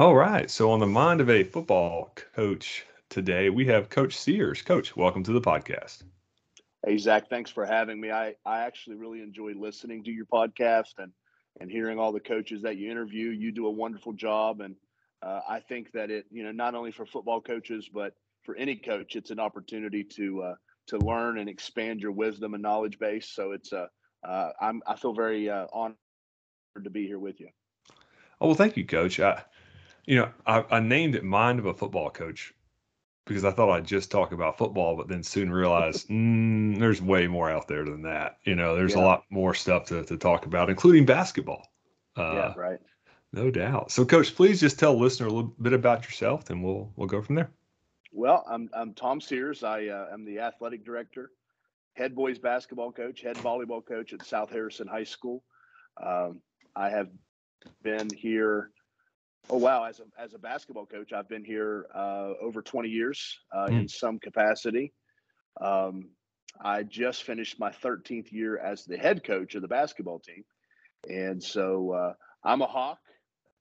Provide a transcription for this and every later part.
All right. So, on the mind of a football coach today, we have Coach Sears. Coach, welcome to the podcast. Hey, Zach, thanks for having me. I, I actually really enjoy listening to your podcast and, and hearing all the coaches that you interview. You do a wonderful job. And uh, I think that it, you know, not only for football coaches, but for any coach, it's an opportunity to, uh, to learn and expand your wisdom and knowledge base. So it's, uh, uh, I'm, I feel very uh, honored to be here with you. Oh, well, thank you, Coach. I, you know, I, I named it Mind of a Football Coach because I thought I'd just talk about football, but then soon realized mm, there's way more out there than that. You know, there's yeah. a lot more stuff to, to talk about, including basketball. Uh, yeah, right. No doubt. So, Coach, please just tell listener a little bit about yourself, and we'll we'll go from there. Well, I'm I'm Tom Sears. I uh, am the athletic director, head boys basketball coach, head volleyball coach at South Harrison High School. Um, I have been here Oh wow! As a as a basketball coach, I've been here uh, over 20 years uh, mm. in some capacity. Um, I just finished my 13th year as the head coach of the basketball team, and so uh, I'm a Hawk.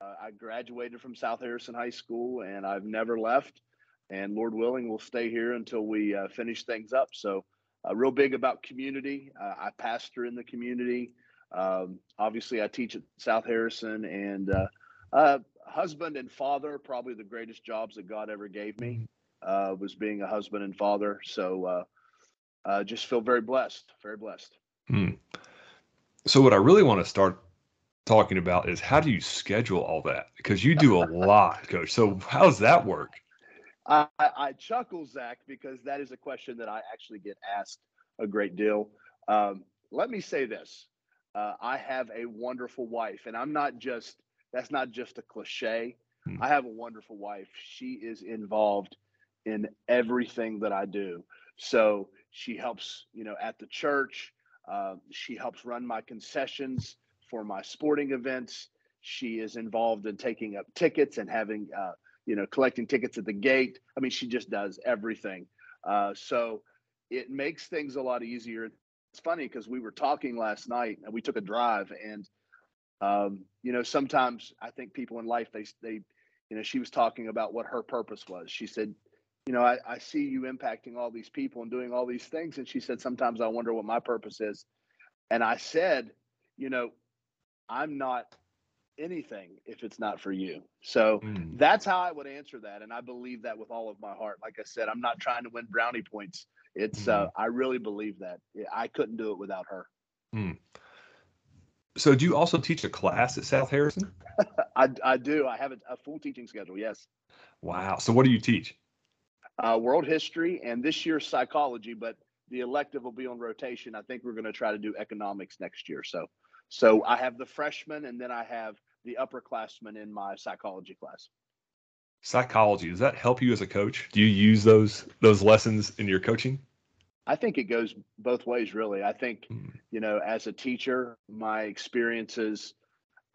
Uh, I graduated from South Harrison High School, and I've never left. And Lord willing, we'll stay here until we uh, finish things up. So, uh, real big about community. I pastor in the community. Um, obviously, I teach at South Harrison, and uh, husband and father, probably the greatest jobs that God ever gave me, uh, was being a husband and father. So uh, uh, just feel very blessed, very blessed. Hmm. So what I really want to start talking about is how do you schedule all that? Because you do a lot, coach. So how does that work? I, I, chuckle, Zach, because that is a question that I actually get asked a great deal. Um, let me say this. Uh, I have a wonderful wife, and I'm not just that's not just a cliche. Hmm. I have a wonderful wife. She is involved in everything that I do. So she helps, you know, at the church. Uh, she helps run my concessions for my sporting events. She is involved in taking up tickets and having, uh, you know, collecting tickets at the gate. I mean, she just does everything. Uh, so it makes things a lot easier. It's funny because we were talking last night and we took a drive and um, you know, sometimes I think people in life they they, you know, she was talking about what her purpose was. She said, you know, I, I see you impacting all these people and doing all these things, and she said sometimes I wonder what my purpose is. And I said, you know, I'm not anything if it's not for you. So mm. that's how I would answer that. And I believe that with all of my heart. Like I said, I'm not trying to win brownie points. It's, mm. uh, I really believe that. I couldn't do it without her. Mm. So, do you also teach a class at South Harrison? I, I do. I have a, a, full teaching schedule. Yes. Wow. So, what do you teach? Uh, world history and this year psychology, but the elective will be on rotation. I think we're going to try to do economics next year. So, so I have the freshmen and then I have the upperclassmen in my psychology class. Psychology does that help you as a coach? Do you use those those lessons in your coaching? I think it goes both ways, really. I think, mm. you know, as a teacher, my experiences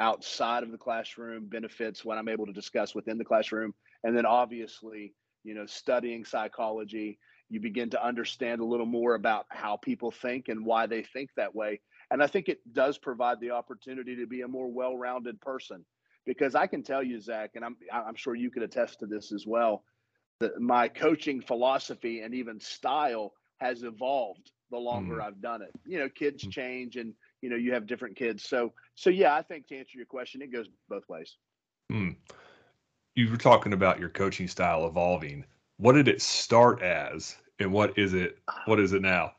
outside of the classroom benefits what I'm able to discuss within the classroom. And then obviously, you know, studying psychology, you begin to understand a little more about how people think and why they think that way. And I think it does provide the opportunity to be a more well-rounded person. Because I can tell you, Zach, and I'm I'm sure you could attest to this as well, that my coaching philosophy and even style has evolved the longer mm. I've done it. You know, kids mm. change and you know you have different kids. So so yeah, I think to answer your question, it goes both ways. Mm. You were talking about your coaching style evolving. What did it start as, and what is it? What is it now?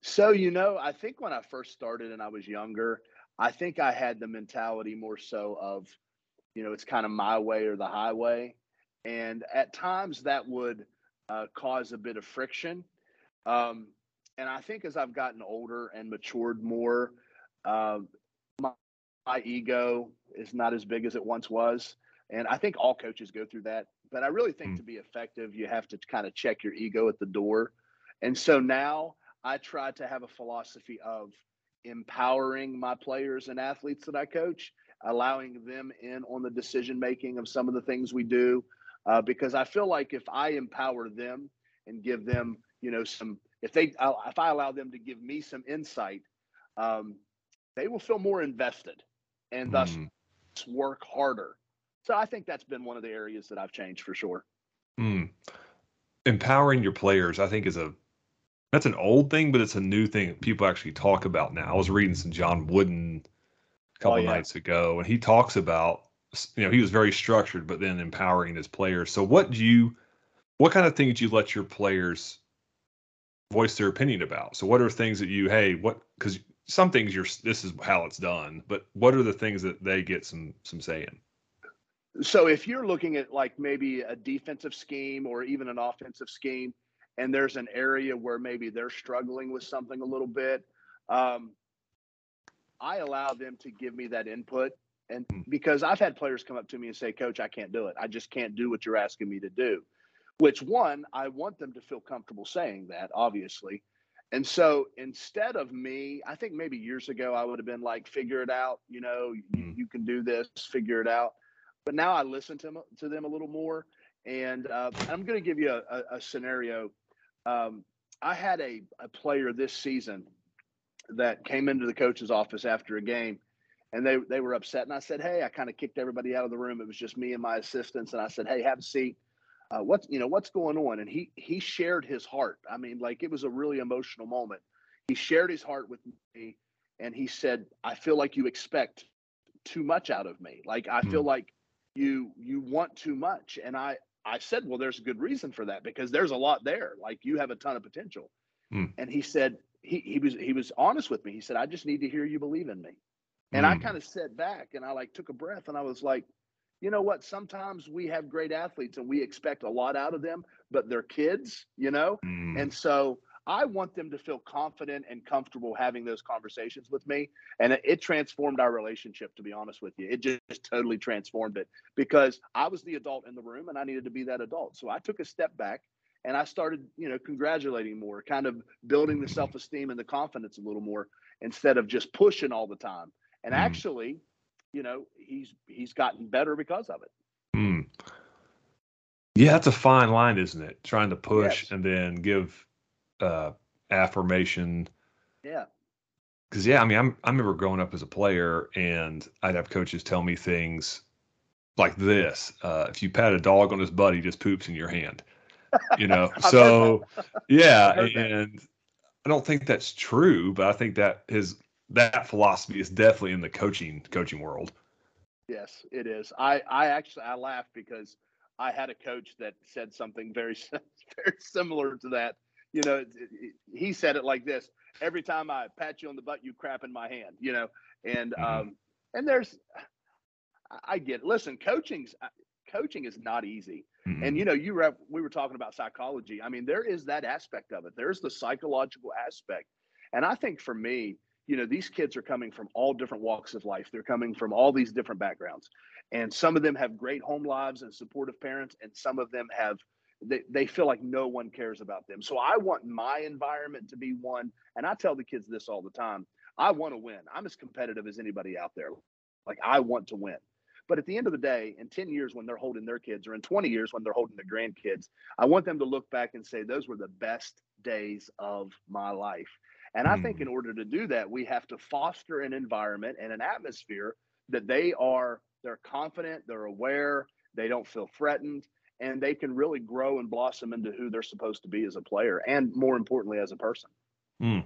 So you know, I think when I first started and I was younger, I think I had the mentality more so of, you know, it's kind of my way or the highway, and at times that would uh, cause a bit of friction um, and I think as I've gotten older and matured more, uh, my, my ego is not as big as it once was. And I think all coaches go through that. But I really think mm. to be effective, you have to kind of check your ego at the door. And so now I try to have a philosophy of empowering my players and athletes that I coach, allowing them in on the decision making of some of the things we do. Uh, because I feel like if I empower them and give them you know some if they if I allow them to give me some insight, um, they will feel more invested and thus mm. work harder So I think that's been one of the areas that I've changed for sure. Mm. Empowering your players, I think, is a that's an old thing, but it's a new thing people actually talk about now. I was reading some John Wooden a couple oh, yeah. nights ago, and he talks about you know he was very structured, but then empowering his players. So what do you, what kind of things do you let your players voice their opinion about? So what are things that you hey what because some things you're this is how it's done, but what are the things that they get some some say in? So if you're looking at like maybe a defensive scheme or even an offensive scheme, and there's an area where maybe they're struggling with something a little bit, um, I allow them to give me that input. And hmm. because I've had players come up to me and say, Coach, I can't do it. I just can't do what you're asking me to do. Which one, I want them to feel comfortable saying that, obviously. And so instead of me, I think maybe years ago I would have been like, figure it out, you know, you, you can do this, figure it out. But now I listen to them, to them a little more. And uh, I'm going to give you a, a, a scenario um, I had a, a player this season that came into the coach's office after a game and they, they were upset. And I said, Hey, I kind of kicked everybody out of the room. It was just me and my assistants. And I said, Hey, have a seat. Uh, what's, you know, what's going on? And he, he shared his heart. I mean, like it was a really emotional moment. He shared his heart with me and he said, I feel like you expect too much out of me. Like, I feel mm. like you, you want too much. And I, I said, well, there's a good reason for that because there's a lot there. Like you have a ton of potential. Mm. And he said, he, he was, he was honest with me. He said, I just need to hear you believe in me. And mm. I kind of sat back and I like took a breath and I was like, you know what? Sometimes we have great athletes and we expect a lot out of them, but they're kids, you know? Mm. And so I want them to feel confident and comfortable having those conversations with me. And it, transformed our relationship, to be honest with you. It just, totally transformed it because I was the adult in the room and I needed to be that adult. So I took a step back and I started, you know, congratulating more, kind of building the self esteem and the confidence a little more instead of just pushing all the time. And mm. actually, you know, he's he's gotten better because of it. Mm. Yeah, that's a fine line, isn't it? Trying to push yes. and then give uh, affirmation. Yeah. Because yeah, I mean, I'm I remember growing up as a player, and I'd have coaches tell me things like this: uh, if you pat a dog on his butt, he just poops in your hand. You know, so yeah, and I don't think that's true, but I think that his that philosophy is definitely in the coaching coaching world. Yes, it is. I I actually I laugh because I had a coach that said something very very similar to that you know, he said it like this: every time I pat you on the butt, you crap in my hand. You know, and mm-hmm. um, and there's, I get it. Listen, coaching's uh, coaching is not easy. Mm-hmm. And you know, you were we were talking about psychology. I mean, there is that aspect of it. There's the psychological aspect, and I think for me, you know, these kids are coming from all different walks of life. They're coming from all these different backgrounds, and some of them have great home lives and supportive parents, and some of them have they, they feel like no one cares about them. So I want my environment to be one. And I tell the kids this all the time I want to win. I'm as competitive as anybody out there. Like I want to win. But at the end of the day, in 10 years when they're holding their kids, or in 20 years when they're holding their grandkids, I want them to look back and say, those were the best days of my life. And I think in hmm. order to do that, we have to foster an environment and an atmosphere that they are, they're confident, they're aware, they don't feel threatened, and they can really grow and blossom into who they're supposed to be as a player and more importantly as a person. Mm.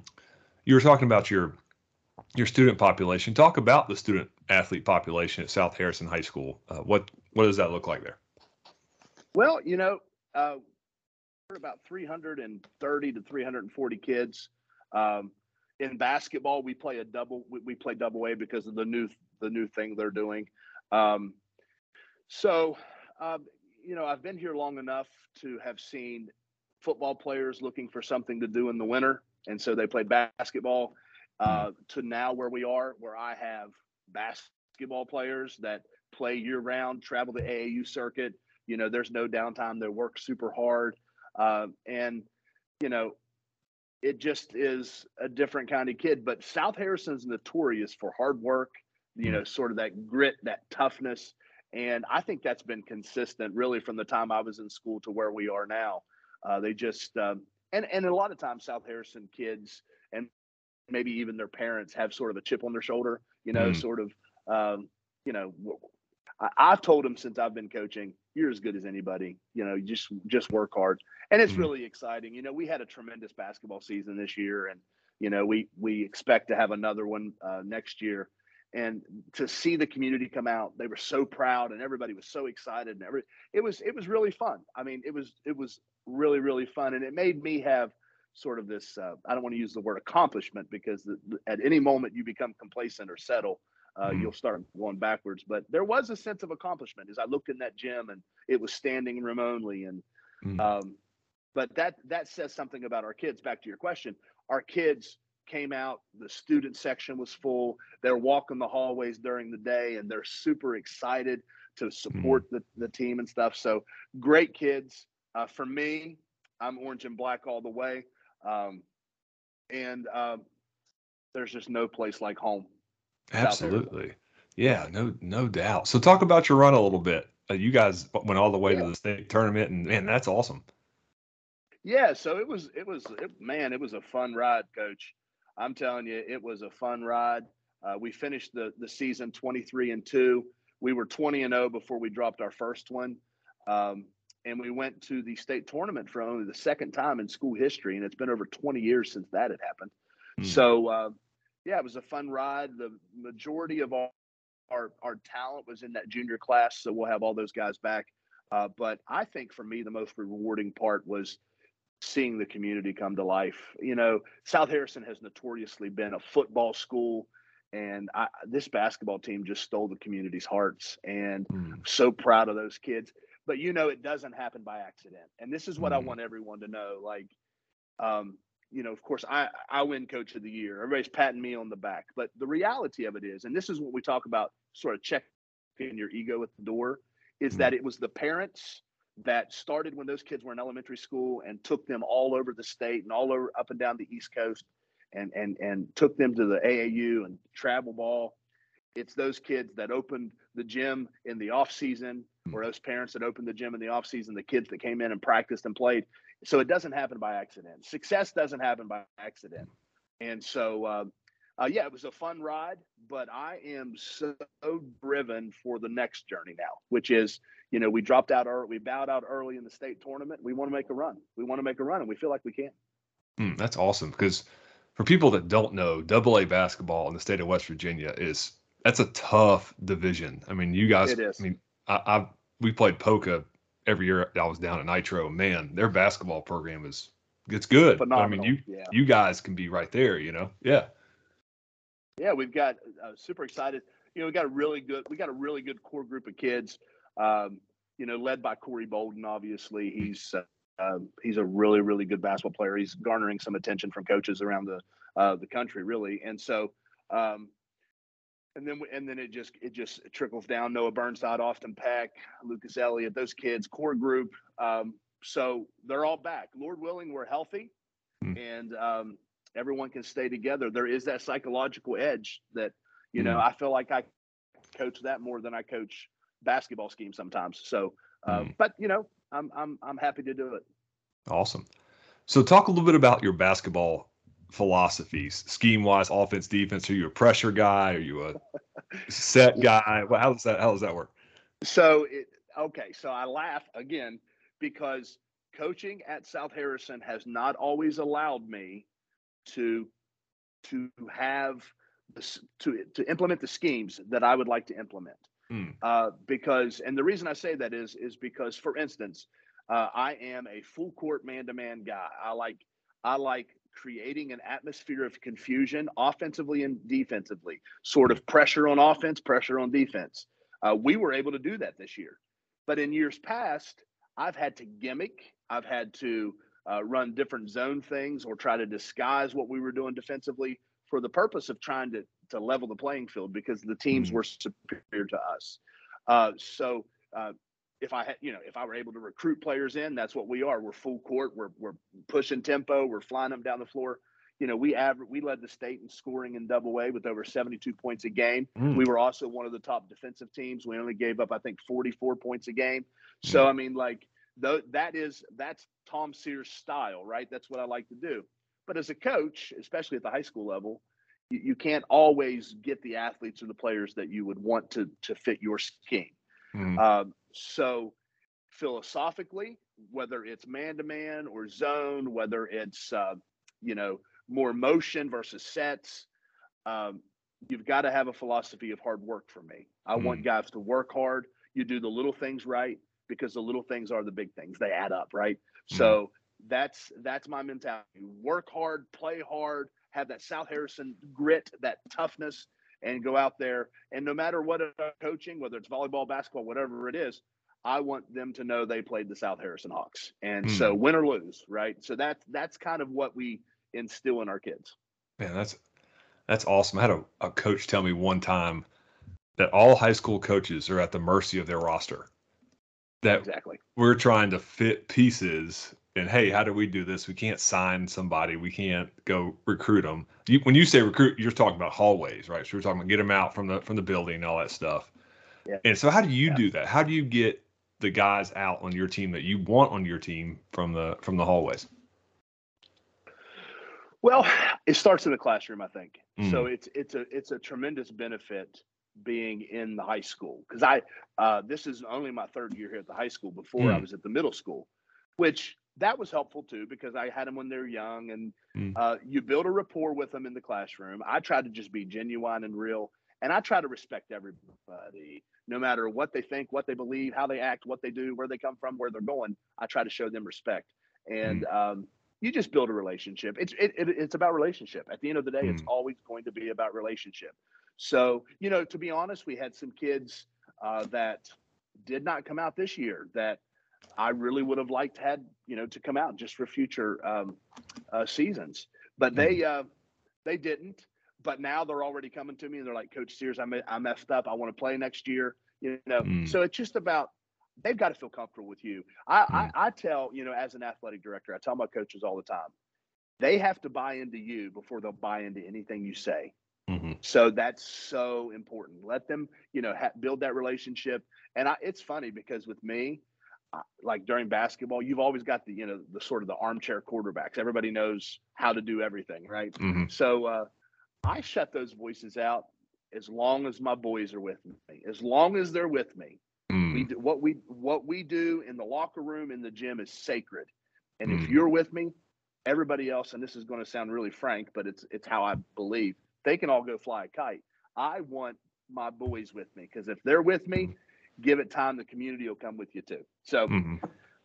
you were talking about your your student population. Talk about the student athlete population at south harrison high school. Uh, what what does that look like there? Well you know uh, we're about 330 to 340 kids um, in basketball we play a double we, we, play double a because of the new the new thing they're doing um, so um, you know, I've been here long enough to have seen football players looking for something to do in the winter, and so they played basketball. Uh, to now where we are, where I have basketball players that play year round, travel the AAU circuit. You know, there's no downtime. They work super hard, uh, and you know, it just is a different kind of kid. But South Harrison's notorious for hard work. You know, sort of that grit, that toughness. And I think that's been consistent really from the time I was in school to where we are now. Uh, they just, um, and, and a lot of times South Harrison kids and maybe even their parents have sort of a chip on their shoulder, you know, mm. sort of, um, you know, I, I've told them since I've been coaching, you're as good as anybody. You know, just just work hard, and it's Mhm. really exciting. You know, we had a tremendous basketball season this year, and you know, we we expect to have another one uh, next year. And to see the community come out, they were so proud, and everybody was so excited, and every it was it was really fun. I mean, it was it was really really fun, and it made me have sort of this. Uh, I don't want to use the word accomplishment because the, the- at any moment you become complacent or settle, uh, Mhm. you'll start going backwards. But there was a sense of accomplishment as I looked in that gym, and it was standing room only, and Mm. um, but that that says something about our kids. Back to your question, our kids came out. The student section was full. They're walking the hallways during the day, and they're super excited to support the, the team and stuff. So great kids. Uh, for me, I'm orange and black all the way, um, and um, there's just no place like home. Absolutely. Yeah, no, no doubt. So talk about your run a little bit. Uh, you guys went all the way Yeah. to the state tournament, and man, that's awesome. Yeah, so it was it was it, man, it was a fun ride, coach. I'm telling you, it was a fun ride. Uh, we finished the the season 23 and 2. We were 20 and 0 before we dropped our first one. Um, and we went to the state tournament for only the second time in school history and it's been over 20 years since that had happened. Mm. So uh, yeah, it was a fun ride. The majority of our, our our talent was in that junior class, so we'll have all those guys back. Uh, but I think for me, the most rewarding part was seeing the community come to life. You know, South Harrison has notoriously been a football school, and I, this basketball team just stole the community's hearts. And Mm. so proud of those kids. But you know, it doesn't happen by accident. And this is what I Mhm. want everyone to know. Like, um, you know, of course, I I win Coach of the Year. Everybody's patting me on the back, but the reality of it is, and this is what we talk about, sort of checking your ego at the door, is Mhm. that it was the parents that started when those kids were in elementary school and took them all over the state and all over up and down the East Coast, and and and took them to the AAU and travel ball. It's those kids that opened the gym in the off season, or those parents that opened the gym in the off season. The kids that came in and practiced and played. So it doesn't happen by accident. Success doesn't happen by accident. And so, uh, uh, yeah, it was a fun ride, but I am so driven for the next journey now, which is, you know, we dropped out early, we bowed out early in the state tournament. We want to make a run. We want to make a run, and we feel like we can. Mm, that's awesome because for people that don't know, Double A basketball in the state of West Virginia is that's a tough division. I mean, you guys. It is. I mean, I, I we played Poca every year. I was down at Nitro. Man, their basketball program is it's good. But, I mean, you yeah. you guys can be right there. You know, yeah. Yeah, we've got uh, super excited. You know, we got a really good, we got a really good core group of kids. Um, you know, led by Corey Bolden. Obviously, he's uh, um, he's a really, really good basketball player. He's garnering some attention from coaches around the uh, the country, really. And so, um, and then and then it just it just trickles down. Noah Burnside, Austin Peck, Lucas Elliott, those kids, core group. Um, so they're all back. Lord willing, we're healthy, Hmm. and um, everyone can stay together. There is that psychological edge that you know. Mm. I feel like I coach that more than I coach basketball scheme sometimes. So, uh, Mm. but you know, I'm I'm I'm happy to do it. Awesome. So talk a little bit about your basketball philosophies, scheme wise, offense, defense. Are you a pressure guy? Are you a set guy? Well, how does that how does that work? So it okay. So I laugh again because coaching at South Harrison has not always allowed me to to have this, to to implement the schemes that I would like to implement. Hmm. Uh, because and the reason I say that is is because for instance, uh, I am a full court man to man guy. I like I like creating an atmosphere of confusion offensively and defensively, sort of pressure on offense, pressure on defense. Uh, we were able to do that this year. But in years past, I've had to gimmick, I've had to uh, run different zone things or try to disguise what we were doing defensively for the purpose of trying to, to level the playing field because the teams Mhm. were superior to us. Uh, so, uh, if I had, you know, if I were able to recruit players in, that's what we are. We're full court. We're we're pushing tempo. We're flying them down the floor. You know, we average we led the state in scoring in double A with over 72 points a game. Mm. We were also one of the top defensive teams. We only gave up, I think, 44 points a game. So I mean, like though that is that's Tom Sears style, right? That's what I like to do. But as a coach, especially at the high school level, you, you can't always get the athletes or the players that you would want to to fit your scheme. Mm. Um, so philosophically, whether it's man to man or zone, whether it's uh, you know more motion versus sets, um, you've got to have a philosophy of hard work for me. I mm. want guys to work hard. You do the little things right because the little things are the big things. They add up, right? Mm. So that's that's my mentality. Work hard, play hard, have that South Harrison grit, that toughness, and go out there. And no matter what I'm coaching, whether it's volleyball, basketball, whatever it is, I want them to know they played the South Harrison Hawks. And mm. so win or lose, right? So that's that's kind of what we instill in our kids. Man, that's that's awesome. I had a, a coach tell me one time that all high school coaches are at the mercy of their roster. That exactly we're trying to fit pieces and hey, how do we do this? We can't sign somebody. We can't go recruit them. You, when you say recruit, you're talking about hallways, right? So we're talking about get them out from the from the building and all that stuff. Yeah. And so, how do you yeah. do that? How do you get the guys out on your team that you want on your team from the from the hallways? Well, it starts in the classroom, I think. Mm. So it's it's a it's a tremendous benefit being in the high school because I uh, this is only my third year here at the high school. Before mm. I was at the middle school, which that was helpful too because I had them when they're young, and mm. uh, you build a rapport with them in the classroom. I try to just be genuine and real, and I try to respect everybody, no matter what they think, what they believe, how they act, what they do, where they come from, where they're going. I try to show them respect, and mm. um, you just build a relationship. It's it, it, it's about relationship. At the end of the day, mm. it's always going to be about relationship. So you know, to be honest, we had some kids uh, that did not come out this year that I really would have liked had you know to come out just for future um, uh, seasons, but they mm-hmm. uh, they didn't. But now they're already coming to me and they're like, Coach Sears, I, I messed up. I want to play next year. You know, mm. so it's just about they've got to feel comfortable with you. I, mm. I I tell you know as an athletic director, I tell my coaches all the time, they have to buy into you before they'll buy into anything you say. Mm-hmm. So that's so important. Let them, you know, ha- build that relationship. And I, it's funny because with me, like during basketball, you've always got the you know the sort of the armchair quarterbacks. Everybody knows how to do everything, right? Mm-hmm. So uh, I shut those voices out as long as my boys are with me. As long as they're with me, mm. we do, what we what we do in the locker room in the gym is sacred. And mm. if you're with me, everybody else, and this is going to sound really frank, but it's it's how I believe they can all go fly a kite. I want my boys with me because if they're with me, give it time, the community will come with you too. So mm-hmm.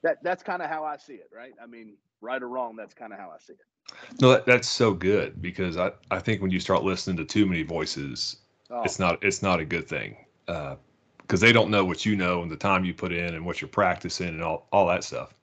that that's kind of how I see it, right? I mean, right or wrong, that's kind of how I see it. No, that, that's so good because I, I think when you start listening to too many voices, oh. it's not it's not a good thing because uh, they don't know what you know and the time you put in and what you're practicing and all all that stuff.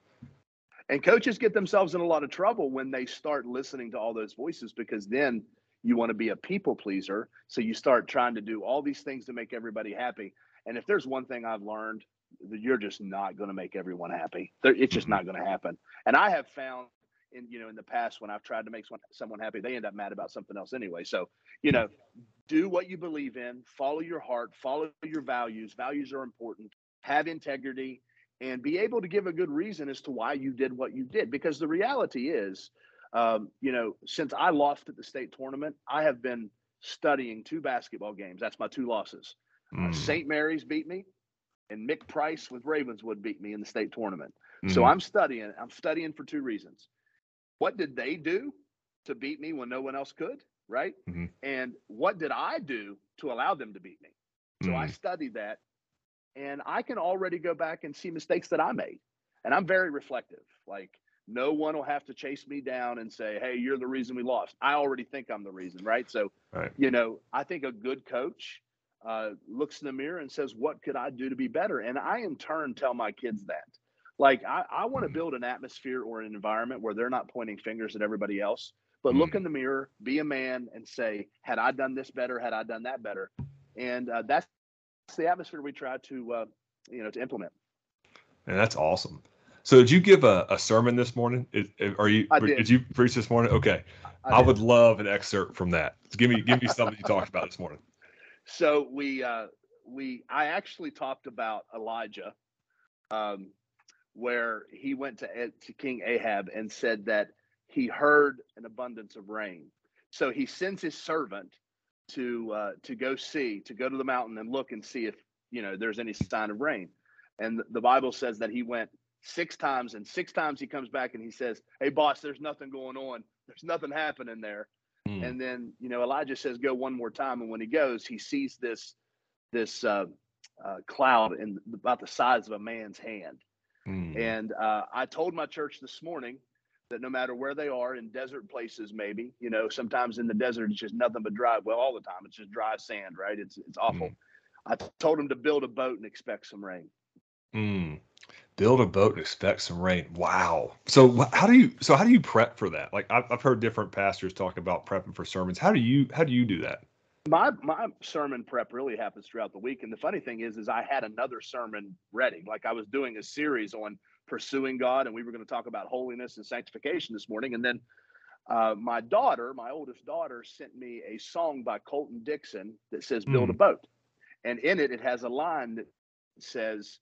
And coaches get themselves in a lot of trouble when they start listening to all those voices because then you want to be a people pleaser, so you start trying to do all these things to make everybody happy. And if there's one thing I've learned, you're just not going to make everyone happy. It's just not going to happen. And I have found in you know in the past when I've tried to make someone happy, they end up mad about something else anyway. So you know, do what you believe in, follow your heart, follow your values. Values are important. Have integrity, and be able to give a good reason as to why you did what you did. Because the reality is, um, you know, since I lost at the state tournament, I have been studying two basketball games. That's my two losses. Mm. St. Mary's beat me, and Mick Price with Ravenswood beat me in the state tournament. Mm. So mm-hmm. I'm studying. I'm studying for two reasons. What did they do to beat me when no one else could? Right. Mm-hmm. And what did I do to allow them to beat me? So mm. I studied that, and I can already go back and see mistakes that I made. And I'm very reflective. Like no one will have to chase me down and say, "Hey, you're the reason we lost." I already think I'm the reason, right? So, right. you know, I think a good coach uh, looks in the mirror and says, What could I do to be better? And I, in turn, tell my kids that. Like, I, I want to mm-hmm. build an atmosphere or an environment where they're not pointing fingers at everybody else, but look in the mirror, be a man, and say, Had I done this better? Had I done that better? And uh, that's the atmosphere we try to, uh, you know, to implement. And that's awesome. So did you give a, a sermon this morning? Is, are you did. did. you preach this morning? Okay. I, I would love an excerpt from that. Give me give me something you talked about this morning. So we uh, we I actually talked about Elijah, um, where he went to to King Ahab and said that he heard an abundance of rain. So he sends his servant to uh, to go see to go to the mountain and look and see if you know there's any sign of rain. And the Bible says that he went six times, and six times he comes back and he says, "Hey, boss, there's nothing going on. There's nothing happening there." Mm. And then you know Elijah says, "Go one more time." And when he goes, he sees this this uh, uh, cloud in about the size of a man's hand. Mm. And uh, I told my church this morning that no matter where they are in desert places, maybe you know, sometimes in the desert it's just nothing but dry. Well, all the time it's just dry sand, right? It's it's awful. Mm. I told them to build a boat and expect some rain. Build a boat and expect some rain. Wow. So how do you so how do you prep for that? Like I've, I've heard different pastors talk about prepping for sermons. How do you how do you do that? My my sermon prep really happens throughout the week, and the funny thing is, is I had another sermon ready. Like I was doing a series on pursuing God, and we were going to talk about holiness and sanctification this morning, and then uh, my daughter, my oldest daughter, sent me a song by Colton Dixon that says "Build mm. a Boat," and in it, it has a line that says,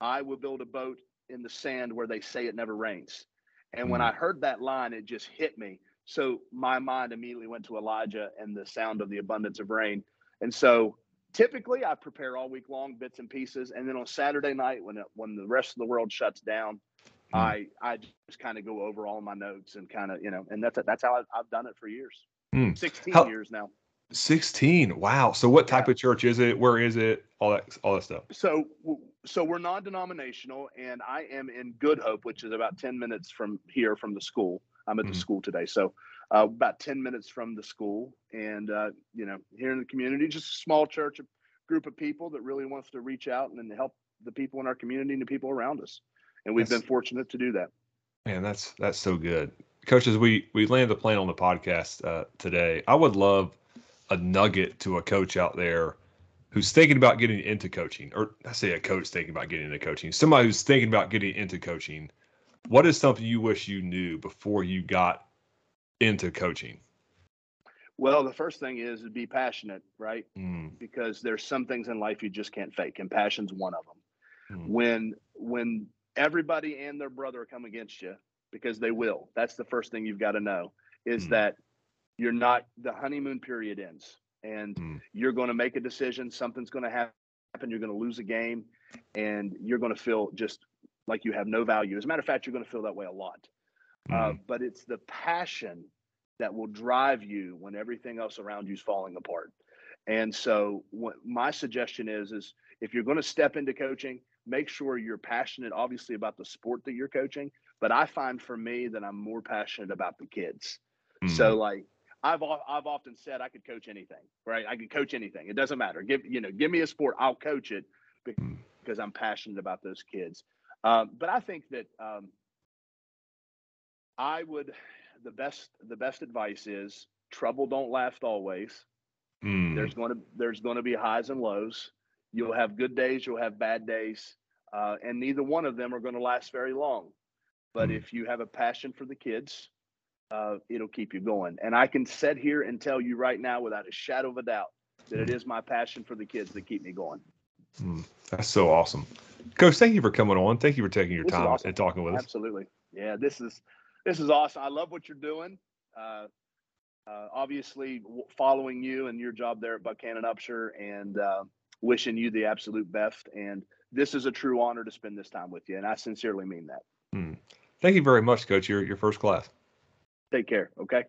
"I will build a boat in the sand where they say it never rains." And mm. when I heard that line, it just hit me so my mind immediately went to Elijah and the sound of the abundance of rain. And so typically I prepare all week long bits and pieces. And then on Saturday night, when, it, when the rest of the world shuts down, mm. I, I just kind of go over all my notes and kind of, you know, and that's, that's how I've, I've done it for years, mm. 16 how, years now. 16. Wow. So what type yeah. of church is it? Where is it? All that, all that stuff. So, so we're non-denominational and I am in Good Hope, which is about 10 minutes from here from the school. I'm at the mm-hmm. school today. So uh, about 10 minutes from the school. And, uh, you know, here in the community, just a small church, a group of people that really wants to reach out and help the people in our community and the people around us. And we've that's, been fortunate to do that. Man, that's that's so good. Coaches, we we landed the plane on the podcast uh, today. I would love a nugget to a coach out there who's thinking about getting into coaching, or I say a coach thinking about getting into coaching, somebody who's thinking about getting into coaching what is something you wish you knew before you got into coaching? Well, the first thing is to be passionate, right? Mm. Because there's some things in life you just can't fake, and passion's one of them. Mm. When when everybody and their brother come against you, because they will. That's the first thing you've got to know is mm. that you're not the honeymoon period ends, and mm. you're going to make a decision. Something's going to happen. You're going to lose a game, and you're going to feel just like you have no value. As a matter of fact, you're going to feel that way a lot. Mm. Uh, mm-hmm. but it's the passion that will drive you when everything else around you is falling apart. And so, what my suggestion is, is if you're going to step into coaching, make sure you're passionate, obviously, about the sport that you're coaching. But I find for me that I'm more passionate about the kids. Mm. So, mm-hmm. like, I've I've often said I could coach anything, right? I could coach anything. It doesn't matter. Give you know, give me a sport, I'll coach it mm. because I'm passionate about those kids. Um, but I think that um, I would the best the best advice is trouble don't last always. Mm. There's going to there's going to be highs and lows. You'll have good days, you'll have bad days, uh, and neither one of them are going to last very long. But mm. if you have a passion for the kids, uh, it'll keep you going. And I can sit here and tell you right now, without a shadow of a doubt, that it hmm. my passion for the kids that keep me going. Mm. That's so awesome. Coach, thank you for coming on. Thank you for taking your this time awesome. and talking with us. Absolutely. Yeah, this is this is awesome. I love what you're doing. Uh, uh, obviously, following you and your job there at Buckhannon Upshur, and uh, wishing you the absolute best. And this is a true honor to spend this time with you, and I sincerely mean that. Mm. Thank you very much, Coach. You're your first class. Take care. Okay.